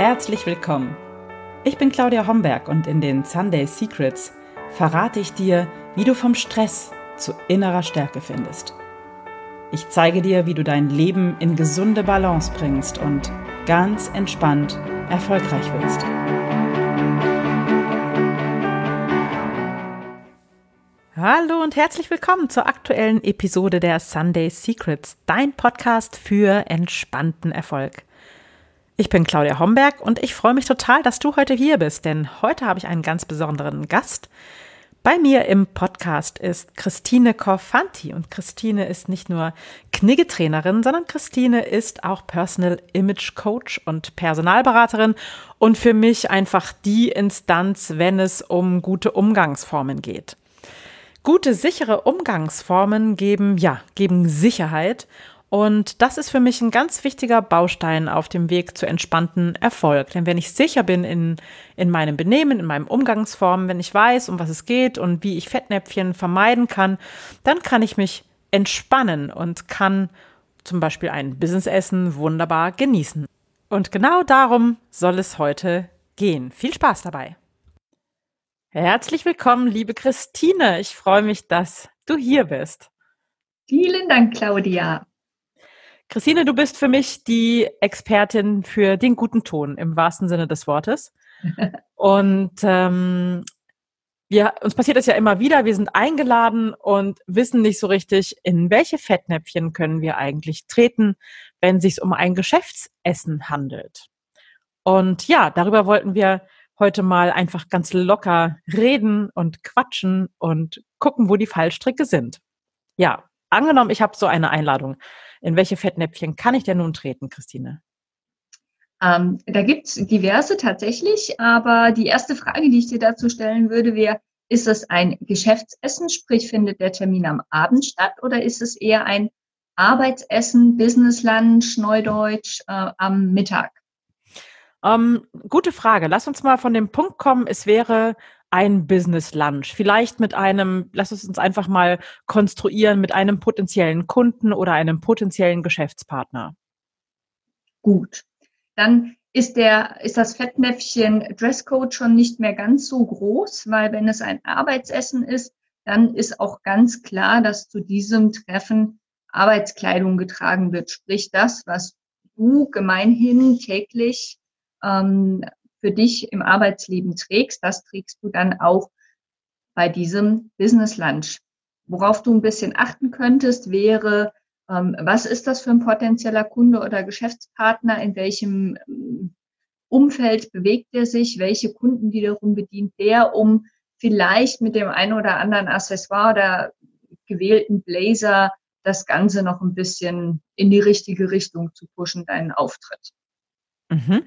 herzlich willkommen. Ich bin Claudia Homberg und in den Sunday Secrets verrate ich dir, wie du vom Stress zu innerer Stärke findest. Ich zeige dir, wie du dein Leben in gesunde Balance bringst und ganz entspannt erfolgreich wirst. Hallo und herzlich willkommen zur aktuellen Episode der Sunday Secrets, dein Podcast für entspannten Erfolg. Ich bin Claudia Homberg und ich freue mich total, dass du heute hier bist, denn heute habe ich einen ganz besonderen Gast. Bei mir im Podcast ist Christine Corfanti und Christine ist nicht nur Kniggetrainerin, sondern Christine ist auch Personal Image Coach und Personalberaterin und für mich einfach die Instanz, wenn es um gute Umgangsformen geht. Gute, sichere Umgangsformen geben, ja, geben Sicherheit und das ist für mich ein ganz wichtiger Baustein auf dem Weg zu entspannten Erfolg. Denn wenn ich sicher bin in, in meinem Benehmen, in meinem Umgangsform, wenn ich weiß, um was es geht und wie ich Fettnäpfchen vermeiden kann, dann kann ich mich entspannen und kann zum Beispiel ein Businessessen wunderbar genießen. Und genau darum soll es heute gehen. Viel Spaß dabei. Herzlich willkommen, liebe Christine. Ich freue mich, dass du hier bist. Vielen Dank, Claudia. Christine, du bist für mich die Expertin für den guten Ton im wahrsten Sinne des Wortes. Und ähm, wir, uns passiert das ja immer wieder. Wir sind eingeladen und wissen nicht so richtig, in welche Fettnäpfchen können wir eigentlich treten, wenn es sich um ein Geschäftsessen handelt. Und ja, darüber wollten wir heute mal einfach ganz locker reden und quatschen und gucken, wo die Fallstricke sind. Ja, angenommen, ich habe so eine Einladung. In welche Fettnäpfchen kann ich denn nun treten, Christine? Ähm, da gibt es diverse tatsächlich, aber die erste Frage, die ich dir dazu stellen würde, wäre, ist es ein Geschäftsessen, sprich findet der Termin am Abend statt oder ist es eher ein Arbeitsessen, Business Lunch, Neudeutsch äh, am Mittag? Ähm, gute Frage. Lass uns mal von dem Punkt kommen, es wäre ein Business Lunch. Vielleicht mit einem, lass es uns einfach mal konstruieren, mit einem potenziellen Kunden oder einem potenziellen Geschäftspartner. Gut. Dann ist der, ist das Fettnäpfchen Dresscode schon nicht mehr ganz so groß, weil wenn es ein Arbeitsessen ist, dann ist auch ganz klar, dass zu diesem Treffen Arbeitskleidung getragen wird. Sprich das, was du gemeinhin täglich ähm, für dich im Arbeitsleben trägst, das trägst du dann auch bei diesem Business Lunch. Worauf du ein bisschen achten könntest, wäre, ähm, was ist das für ein potenzieller Kunde oder Geschäftspartner, in welchem ähm, Umfeld bewegt er sich, welche Kunden wiederum bedient der, um vielleicht mit dem einen oder anderen Accessoire oder gewählten Blazer das Ganze noch ein bisschen in die richtige Richtung zu pushen, deinen Auftritt. Mhm.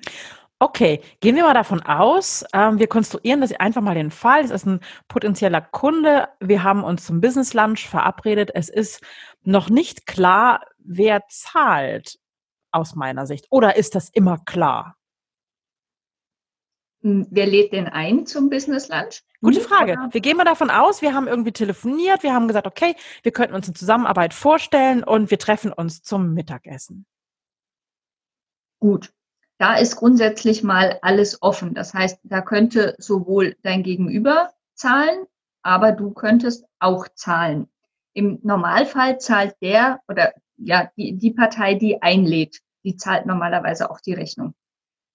Okay, gehen wir mal davon aus, ähm, wir konstruieren das einfach mal den Fall. Es ist ein potenzieller Kunde. Wir haben uns zum Business Lunch verabredet. Es ist noch nicht klar, wer zahlt aus meiner Sicht. Oder ist das immer klar? Hm, wer lädt denn ein zum Business Lunch? Gute Frage. Wir gehen mal davon aus, wir haben irgendwie telefoniert, wir haben gesagt, okay, wir könnten uns eine Zusammenarbeit vorstellen und wir treffen uns zum Mittagessen. Gut, da ist grundsätzlich mal alles offen. Das heißt, da könnte sowohl dein Gegenüber zahlen, aber du könntest auch zahlen. Im Normalfall zahlt der oder ja, die, die Partei, die einlädt, die zahlt normalerweise auch die Rechnung.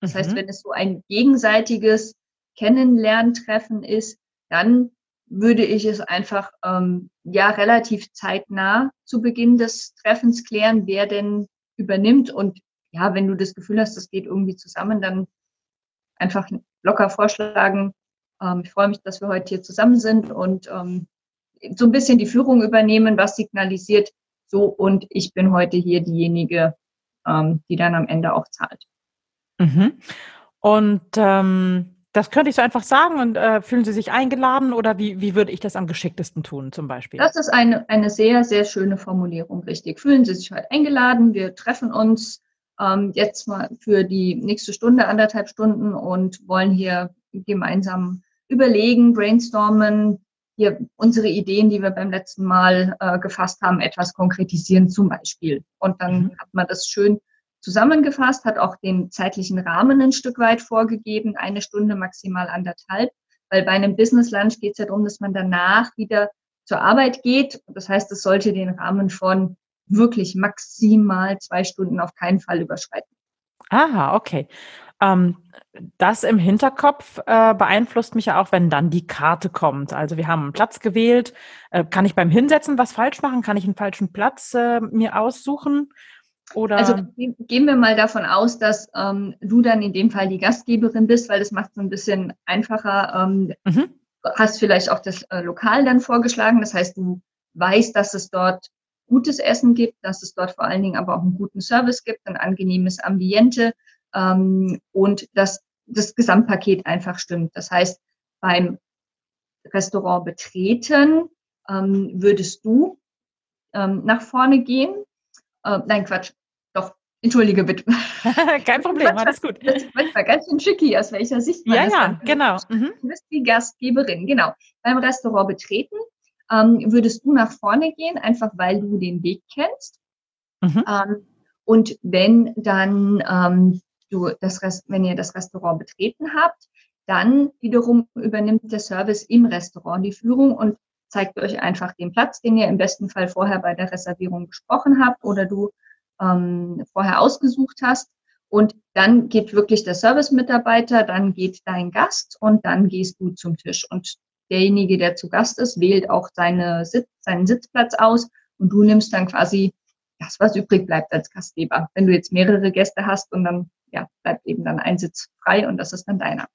Das mhm. heißt, wenn es so ein gegenseitiges Kennenlerntreffen ist, dann würde ich es einfach ähm, ja relativ zeitnah zu Beginn des Treffens klären, wer denn übernimmt und ja, wenn du das Gefühl hast, das geht irgendwie zusammen, dann einfach locker vorschlagen. Ähm, ich freue mich, dass wir heute hier zusammen sind und ähm, so ein bisschen die Führung übernehmen, was signalisiert, so und ich bin heute hier diejenige, ähm, die dann am Ende auch zahlt. Mhm. Und ähm, das könnte ich so einfach sagen und äh, fühlen Sie sich eingeladen oder wie, wie würde ich das am geschicktesten tun zum Beispiel? Das ist eine, eine sehr, sehr schöne Formulierung, richtig. Fühlen Sie sich heute eingeladen, wir treffen uns ähm, jetzt mal für die nächste Stunde, anderthalb Stunden und wollen hier gemeinsam überlegen, brainstormen, hier unsere Ideen, die wir beim letzten Mal äh, gefasst haben, etwas konkretisieren zum Beispiel. Und dann mhm. hat man das schön zusammengefasst, hat auch den zeitlichen Rahmen ein Stück weit vorgegeben, eine Stunde, maximal anderthalb. Weil bei einem Business Lunch geht es ja darum, dass man danach wieder zur Arbeit geht. Das heißt, es sollte den Rahmen von wirklich maximal zwei Stunden auf keinen Fall überschreiten. Aha, okay. Ähm, das im Hinterkopf äh, beeinflusst mich ja auch, wenn dann die Karte kommt. Also wir haben einen Platz gewählt. Äh, kann ich beim Hinsetzen was falsch machen? Kann ich einen falschen Platz äh, mir aussuchen? Oder? Also gehen wir mal davon aus, dass ähm, du dann in dem Fall die Gastgeberin bist, weil das macht es ein bisschen einfacher. Ähm, mhm. Hast vielleicht auch das äh, Lokal dann vorgeschlagen. Das heißt, du weißt, dass es dort gutes Essen gibt, dass es dort vor allen Dingen aber auch einen guten Service gibt, ein angenehmes Ambiente ähm, und dass das Gesamtpaket einfach stimmt. Das heißt, beim Restaurant betreten ähm, würdest du ähm, nach vorne gehen. Äh, nein, Quatsch. Doch, entschuldige bitte. Kein Problem, alles gut. Das ist manchmal ganz schön tricky, aus welcher Sicht man Ja, ja, genau. Mhm. Du bist die Gastgeberin, genau. Beim Restaurant betreten ähm, würdest du nach vorne gehen, einfach weil du den Weg kennst. Mhm. Ähm, und wenn dann ähm, du das Rest, wenn ihr das Restaurant betreten habt, dann wiederum übernimmt der Service im Restaurant die Führung und zeigt euch einfach den Platz, den ihr im besten Fall vorher bei der Reservierung besprochen habt oder du ähm, vorher ausgesucht hast. Und dann geht wirklich der Service-Mitarbeiter, dann geht dein Gast und dann gehst du zum Tisch. Und derjenige, der zu Gast ist, wählt auch seine Sitz, seinen Sitzplatz aus und du nimmst dann quasi das, was übrig bleibt als Gastgeber. Wenn du jetzt mehrere Gäste hast und dann ja, bleibt eben dann ein Sitz frei und das ist dann deiner.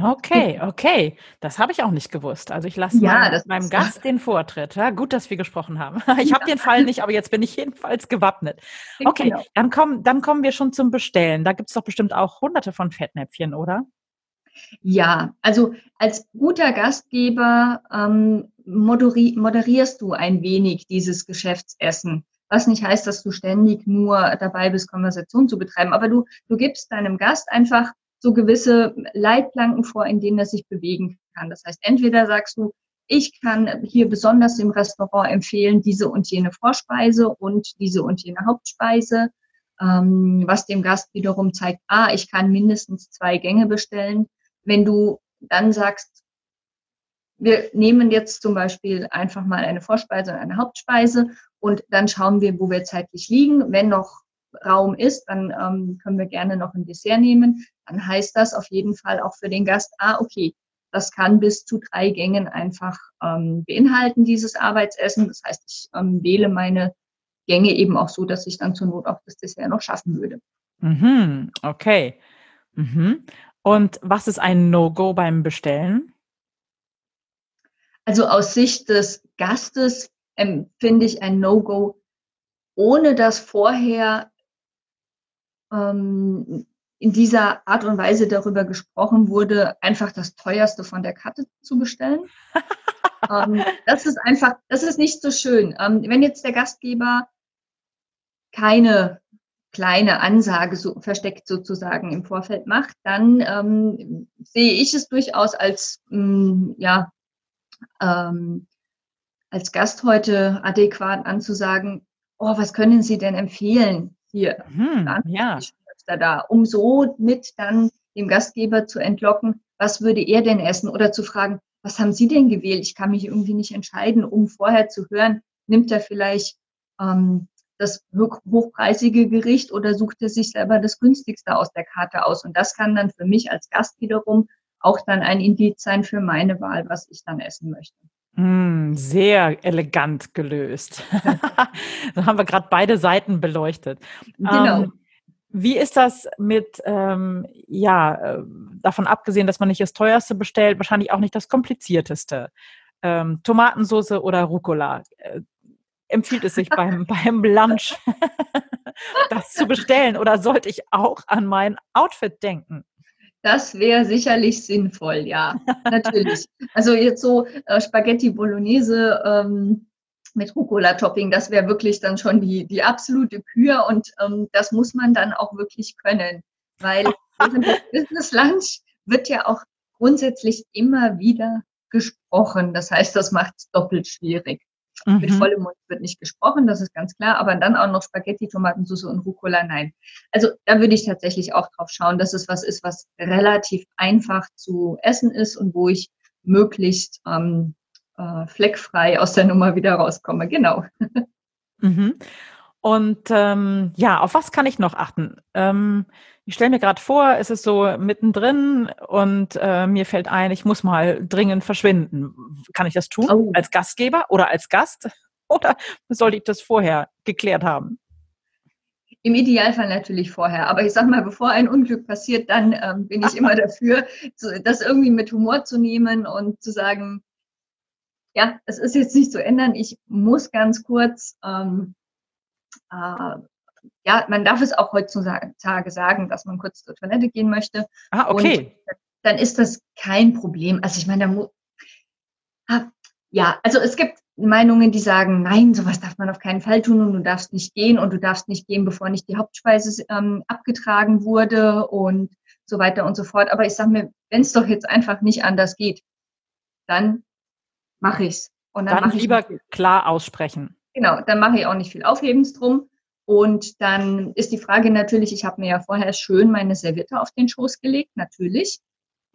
Okay, okay. Das habe ich auch nicht gewusst. Also ich lasse ja, meinem, meinem Gast den Vortritt. Ja, gut, dass wir gesprochen haben. Ich habe den Fall nicht, aber jetzt bin ich jedenfalls gewappnet. Okay, genau. dann, kommen, dann kommen wir schon zum Bestellen. Da gibt es doch bestimmt auch hunderte von Fettnäpfchen, oder? Ja, also als guter Gastgeber ähm, moderi moderierst du ein wenig dieses Geschäftsessen. Was nicht heißt, dass du ständig nur dabei bist, Konversation zu betreiben. Aber du, du gibst deinem Gast einfach so gewisse Leitplanken vor, in denen er sich bewegen kann. Das heißt, entweder sagst du, ich kann hier besonders im Restaurant empfehlen, diese und jene Vorspeise und diese und jene Hauptspeise, ähm, was dem Gast wiederum zeigt, ah, ich kann mindestens zwei Gänge bestellen. Wenn du dann sagst, wir nehmen jetzt zum Beispiel einfach mal eine Vorspeise und eine Hauptspeise und dann schauen wir, wo wir zeitlich liegen. Wenn noch Raum ist, dann ähm, können wir gerne noch ein Dessert nehmen. Dann heißt das auf jeden Fall auch für den Gast, ah, okay, das kann bis zu drei Gängen einfach ähm, beinhalten, dieses Arbeitsessen. Das heißt, ich ähm, wähle meine Gänge eben auch so, dass ich dann zur Not auch das Dessert noch schaffen würde. Mhm, okay. Mhm. Und was ist ein No-Go beim Bestellen? Also aus Sicht des Gastes empfinde ich ein No-Go, ohne dass vorher ähm, in dieser Art und Weise darüber gesprochen wurde, einfach das teuerste von der Karte zu bestellen. ähm, das ist einfach, das ist nicht so schön. Ähm, wenn jetzt der Gastgeber keine kleine Ansage so versteckt sozusagen im Vorfeld macht, dann ähm, sehe ich es durchaus als mh, mm, ja ähm, als Gast heute adäquat anzusagen, oh, was können Sie denn empfehlen hier? Hm, ja. Da, um so mit dann dem Gastgeber zu entlocken, was würde er denn essen? Oder zu fragen, was haben Sie denn gewählt? Ich kann mich irgendwie nicht entscheiden, um vorher zu hören, nimmt er vielleicht ähm, das hochpreisige Gericht oder sucht er sich selber das günstigste aus der Karte aus? Und das kann dann für mich als Gast wiederum auch dann ein Indiz sein für meine Wahl, was ich dann essen möchte. Mm, sehr elegant gelöst. da haben wir gerade beide Seiten beleuchtet. Genau. Ähm, wie ist das mit, ähm, ja, äh, davon abgesehen, dass man nicht das teuerste bestellt, wahrscheinlich auch nicht das komplizierteste? Ähm, Tomatensauce oder Rucola? Äh, empfiehlt es sich beim, beim Lunch das zu bestellen oder sollte ich auch an mein Outfit denken? Das wäre sicherlich sinnvoll, ja, natürlich. Also jetzt so äh, Spaghetti Bolognese ähm, mit Rucola-Topping, das wäre wirklich dann schon die, die absolute Kür und ähm, das muss man dann auch wirklich können, weil Business Lunch wird ja auch grundsätzlich immer wieder gesprochen. Das heißt, das macht es doppelt schwierig. Mhm. Mit vollem Mund wird nicht gesprochen, das ist ganz klar, aber dann auch noch Spaghetti, Tomatensauce und Rucola, nein. Also da würde ich tatsächlich auch drauf schauen, dass es was ist, was relativ einfach zu essen ist und wo ich möglichst ähm, äh, fleckfrei aus der Nummer wieder rauskomme. Genau. Mhm. Und ähm, ja, auf was kann ich noch achten? Ähm, ich stelle mir gerade vor, es ist so mittendrin und äh, mir fällt ein, ich muss mal dringend verschwinden. Kann ich das tun oh. als Gastgeber oder als Gast? Oder sollte ich das vorher geklärt haben? Im Idealfall natürlich vorher. Aber ich sag mal, bevor ein Unglück passiert, dann ähm, bin ich immer dafür, das irgendwie mit Humor zu nehmen und zu sagen, ja, es ist jetzt nicht zu ändern. Ich muss ganz kurz ähm, äh, ja, man darf es auch heutzutage sagen, dass man kurz zur Toilette gehen möchte. Ah, okay. Und dann ist das kein Problem. Also ich meine, da ah, ja, also es gibt Meinungen, die sagen, nein, sowas darf man auf keinen Fall tun und du darfst nicht gehen und du darfst nicht gehen, bevor nicht die Hauptspeise ähm, abgetragen wurde und so weiter und so fort. Aber ich sage mir, wenn es doch jetzt einfach nicht anders geht, dann mache ich's. Und dann, dann lieber klar aussprechen. Genau, dann mache ich auch nicht viel Aufhebens drum. Und dann ist die Frage natürlich, ich habe mir ja vorher schön meine Serviette auf den Schoß gelegt, natürlich.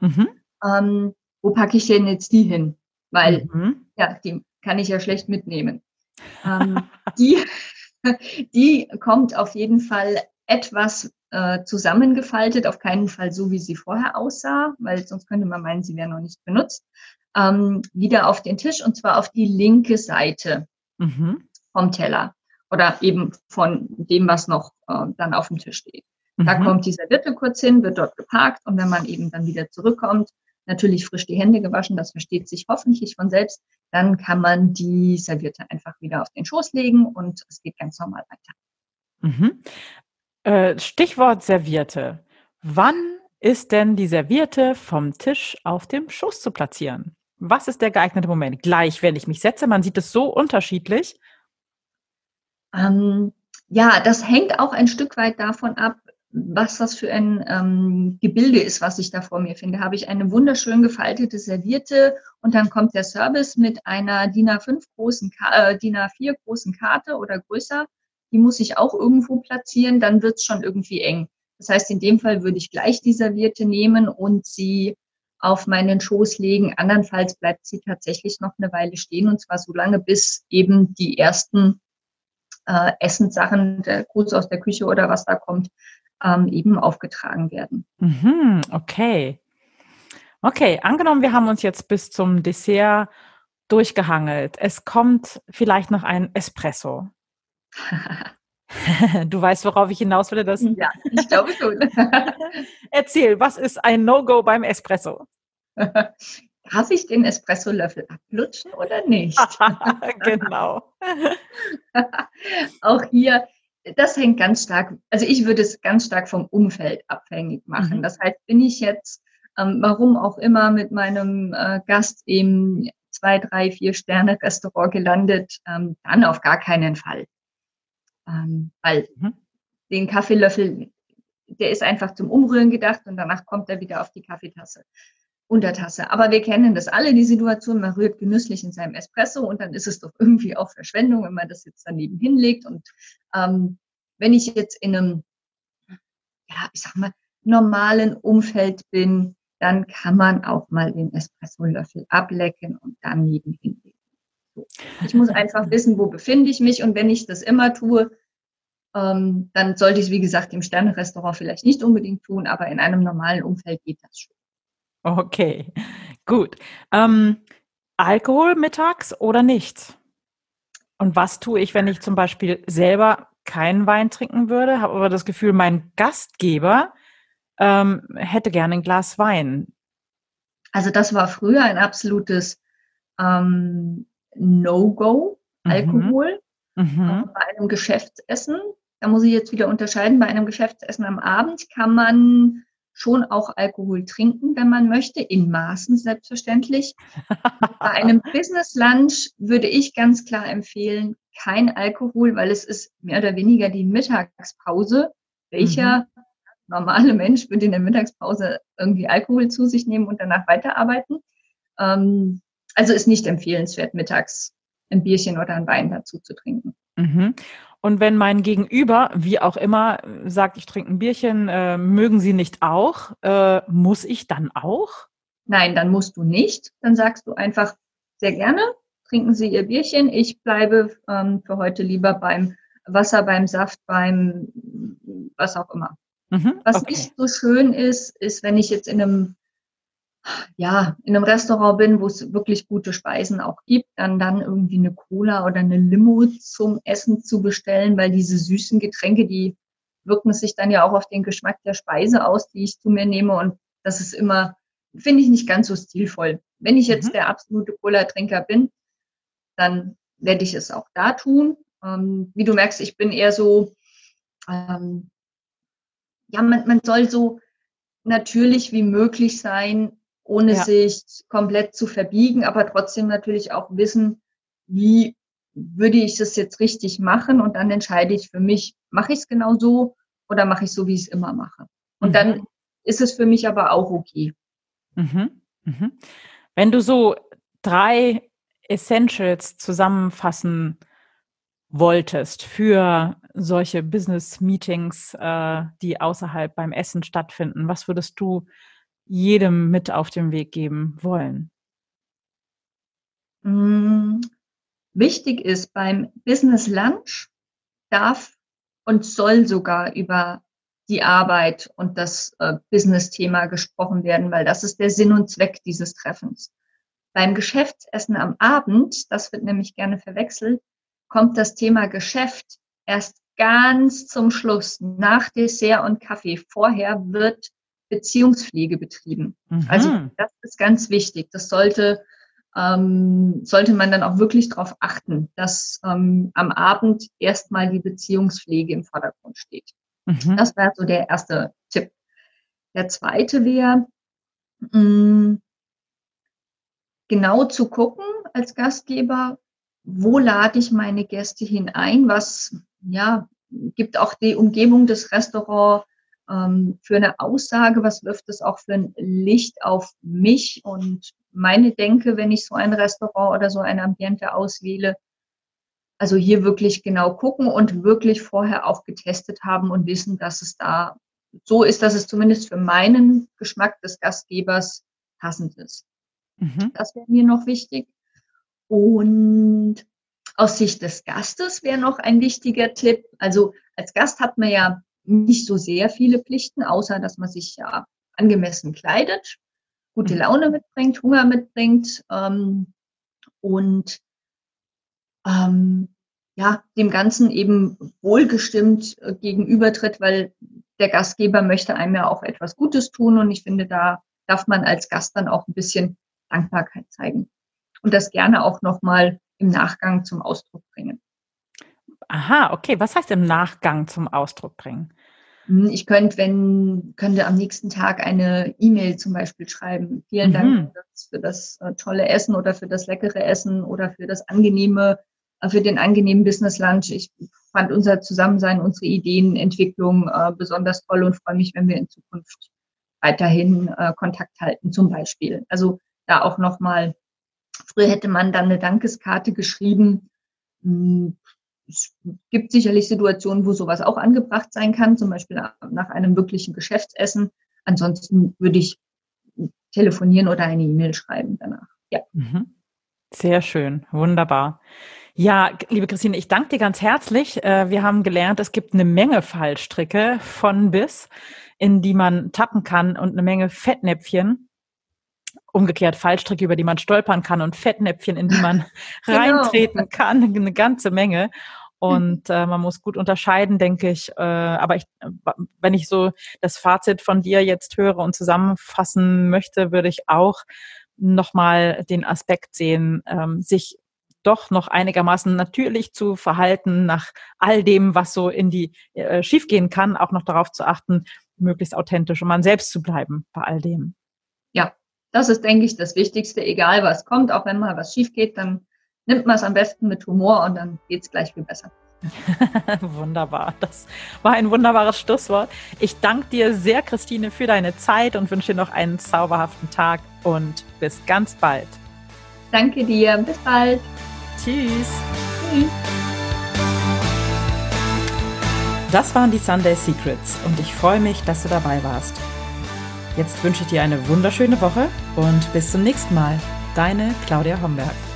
Mhm. Ähm, wo packe ich denn jetzt die hin? Weil, mhm. ja, die kann ich ja schlecht mitnehmen. Ähm, die, die kommt auf jeden Fall etwas äh, zusammengefaltet, auf keinen Fall so, wie sie vorher aussah, weil sonst könnte man meinen, sie wäre noch nicht benutzt, ähm, wieder auf den Tisch und zwar auf die linke Seite mhm. vom Teller oder eben von dem, was noch äh, dann auf dem Tisch steht. Mhm. Da kommt die Serviette kurz hin, wird dort geparkt und wenn man eben dann wieder zurückkommt, natürlich frisch die Hände gewaschen, das versteht sich hoffentlich von selbst, dann kann man die Serviette einfach wieder auf den Schoß legen und es geht ganz normal weiter. Mhm. Äh, Stichwort Serviette. Wann ist denn die Serviette vom Tisch auf dem Schoß zu platzieren? Was ist der geeignete Moment? Gleich, wenn ich mich setze, man sieht es so unterschiedlich. Ähm, ja, das hängt auch ein Stück weit davon ab, was das für ein ähm, Gebilde ist, was ich da vor mir finde. Habe ich eine wunderschön gefaltete Serviette und dann kommt der Service mit einer DIN A5 großen, äh, DIN A4 großen Karte oder größer. Die muss ich auch irgendwo platzieren, dann wird es schon irgendwie eng. Das heißt, in dem Fall würde ich gleich die Serviette nehmen und sie auf meinen Schoß legen. Andernfalls bleibt sie tatsächlich noch eine Weile stehen und zwar so lange, bis eben die ersten äh, Essenssachen, der Gruß aus der Küche oder was da kommt, ähm, eben aufgetragen werden. Mhm, okay. Okay, angenommen, wir haben uns jetzt bis zum Dessert durchgehangelt. Es kommt vielleicht noch ein Espresso. du weißt, worauf ich hinaus will. Das ja, ich glaube schon. Erzähl, was ist ein No-Go beim Espresso? darf ich den Espresso-Löffel ablutschen oder nicht? genau. Auch hier, das hängt ganz stark, also ich würde es ganz stark vom Umfeld abhängig machen. Mhm. Das heißt, bin ich jetzt, ähm, warum auch immer, mit meinem äh, Gast im zwei, drei, vier Sterne Restaurant gelandet, ähm, dann auf gar keinen Fall. Ähm, weil mhm. den Kaffeelöffel, der ist einfach zum Umrühren gedacht und danach kommt er wieder auf die Kaffeetasse. Untertasse. Aber wir kennen das alle, die Situation, man rührt genüsslich in seinem Espresso und dann ist es doch irgendwie auch Verschwendung, wenn man das jetzt daneben hinlegt. Und ähm, wenn ich jetzt in einem, ja, ich sag mal, normalen Umfeld bin, dann kann man auch mal den Espresso-Löffel ablecken und dann neben hinlegen. Ich muss einfach wissen, wo befinde ich mich und wenn ich das immer tue, ähm, dann sollte ich es, wie gesagt, im Sternenrestaurant vielleicht nicht unbedingt tun, aber in einem normalen Umfeld geht das schon. Okay, gut. Ähm, Alkohol mittags oder nicht? Und was tue ich, wenn ich zum Beispiel selber keinen Wein trinken würde, habe aber das Gefühl, mein Gastgeber ähm, hätte gerne ein Glas Wein? Also das war früher ein absolutes ähm, No-Go, mhm. Alkohol. Mhm. Bei einem Geschäftsessen, da muss ich jetzt wieder unterscheiden, bei einem Geschäftsessen am Abend kann man schon auch Alkohol trinken, wenn man möchte, in Maßen selbstverständlich. Bei einem Business Lunch würde ich ganz klar empfehlen, kein Alkohol, weil es ist mehr oder weniger die Mittagspause. Welcher mhm. normale Mensch würde in der Mittagspause irgendwie Alkohol zu sich nehmen und danach weiterarbeiten? Ähm, also ist nicht empfehlenswert, mittags ein Bierchen oder ein Wein dazu zu trinken. Mhm. Und wenn mein Gegenüber, wie auch immer, sagt, ich trinke ein Bierchen, äh, mögen Sie nicht auch, äh, muss ich dann auch? Nein, dann musst du nicht. Dann sagst du einfach sehr gerne, trinken Sie Ihr Bierchen. Ich bleibe ähm, für heute lieber beim Wasser, beim Saft, beim was auch immer. Mhm, was okay. nicht so schön ist, ist, wenn ich jetzt in einem ja, in einem Restaurant bin, wo es wirklich gute Speisen auch gibt, dann dann irgendwie eine Cola oder eine Limo zum Essen zu bestellen, weil diese süßen Getränke, die wirken sich dann ja auch auf den Geschmack der Speise aus, die ich zu mir nehme und das ist immer, finde ich nicht ganz so stilvoll. Wenn ich jetzt mhm. der absolute Cola-Trinker bin, dann werde ich es auch da tun. Ähm, wie du merkst, ich bin eher so, ähm, ja, man, man soll so natürlich wie möglich sein, ohne ja. sich komplett zu verbiegen, aber trotzdem natürlich auch wissen, wie würde ich das jetzt richtig machen und dann entscheide ich für mich, mache ich es genau so oder mache ich es so, wie ich es immer mache. Und mhm. dann ist es für mich aber auch okay. Mhm. Mhm. Wenn du so drei Essentials zusammenfassen wolltest für solche Business-Meetings, äh, die außerhalb beim Essen stattfinden, was würdest du jedem mit auf den Weg geben wollen? Mm, wichtig ist beim Business Lunch darf und soll sogar über die Arbeit und das äh, Business-Thema gesprochen werden, weil das ist der Sinn und Zweck dieses Treffens. Beim Geschäftsessen am Abend, das wird nämlich gerne verwechselt, kommt das Thema Geschäft erst ganz zum Schluss, nach Dessert und Kaffee. Vorher wird Beziehungspflege betrieben. Mhm. Also das ist ganz wichtig. Das sollte ähm, sollte man dann auch wirklich darauf achten, dass ähm, am Abend erstmal die Beziehungspflege im Vordergrund steht. Mhm. Das wäre so der erste Tipp. Der zweite wäre, mm, genau zu gucken als Gastgeber, wo lade ich meine Gäste hinein, was ja gibt auch die Umgebung des Restaurants für eine Aussage, was wirft es auch für ein Licht auf mich und meine Denke, wenn ich so ein Restaurant oder so ein Ambiente auswähle. Also hier wirklich genau gucken und wirklich vorher auch getestet haben und wissen, dass es da so ist, dass es zumindest für meinen Geschmack des Gastgebers passend ist. Mhm. Das wäre mir noch wichtig. Und aus Sicht des Gastes wäre noch ein wichtiger Tipp. Also als Gast hat man ja nicht so sehr viele Pflichten, außer dass man sich ja angemessen kleidet, gute mhm. Laune mitbringt, Hunger mitbringt ähm, und ähm, ja, dem Ganzen eben wohlgestimmt äh, gegenübertritt, weil der Gastgeber möchte einem ja auch etwas Gutes tun und ich finde, da darf man als Gast dann auch ein bisschen Dankbarkeit zeigen und das gerne auch nochmal im Nachgang zum Ausdruck bringen. Aha, okay. Was heißt im Nachgang zum Ausdruck bringen? Hm, ich könnte, wenn, könnte am nächsten Tag eine E-Mail zum Beispiel schreiben. Vielen mhm. Dank für das, für das, äh, tolle Essen oder für das leckere Essen oder für das angenehme, äh, für den angenehmen Business Lunch. Ich fand unser Zusammensein, unsere Ideenentwicklung äh, besonders toll und freue mich, wenn wir in Zukunft weiterhin äh, Kontakt halten, zum Beispiel. Also da auch nochmal, früher hätte man dann eine Dankeskarte geschrieben. Hm, es gibt sicherlich Situationen, wo sowas auch angebracht sein kann, zum Beispiel nach einem wirklichen Geschäftsessen. Ansonsten würde ich telefonieren oder eine E-Mail schreiben danach. Ja. Mhm. Sehr schön, wunderbar. Ja, liebe Christine, ich danke dir ganz herzlich. Äh, wir haben gelernt, es gibt eine Menge Fallstricke von bis, in die man tappen kann und eine Menge Fettnäpfchen. Umgekehrt Fallstricke, über die man stolpern kann und Fettnäpfchen, in die man genau. reintreten kann, eine ganze Menge. Und äh, man muss gut unterscheiden, denke ich. Äh, aber ich, wenn ich so das Fazit von dir jetzt höre und zusammenfassen möchte, würde ich auch nochmal den Aspekt sehen, ähm, sich doch noch einigermaßen natürlich zu verhalten nach all dem, was so in die äh, schiefgehen kann, auch noch darauf zu achten, möglichst authentisch und man selbst zu bleiben bei all dem. Das ist, denke ich, das Wichtigste, egal was kommt, auch wenn mal was schief geht, dann nimmt man es am besten mit Humor und dann geht es gleich viel besser. Wunderbar. Das war ein wunderbares Schlusswort. Ich danke dir sehr, Christine, für deine Zeit und wünsche dir noch einen zauberhaften Tag und bis ganz bald. Danke dir. Bis bald. Tschüss. Tschüss. Das waren die Sunday Secrets und ich freue mich, dass du dabei warst. Jetzt wünsche ich dir eine wunderschöne Woche und bis zum nächsten Mal. Deine Claudia Homberg.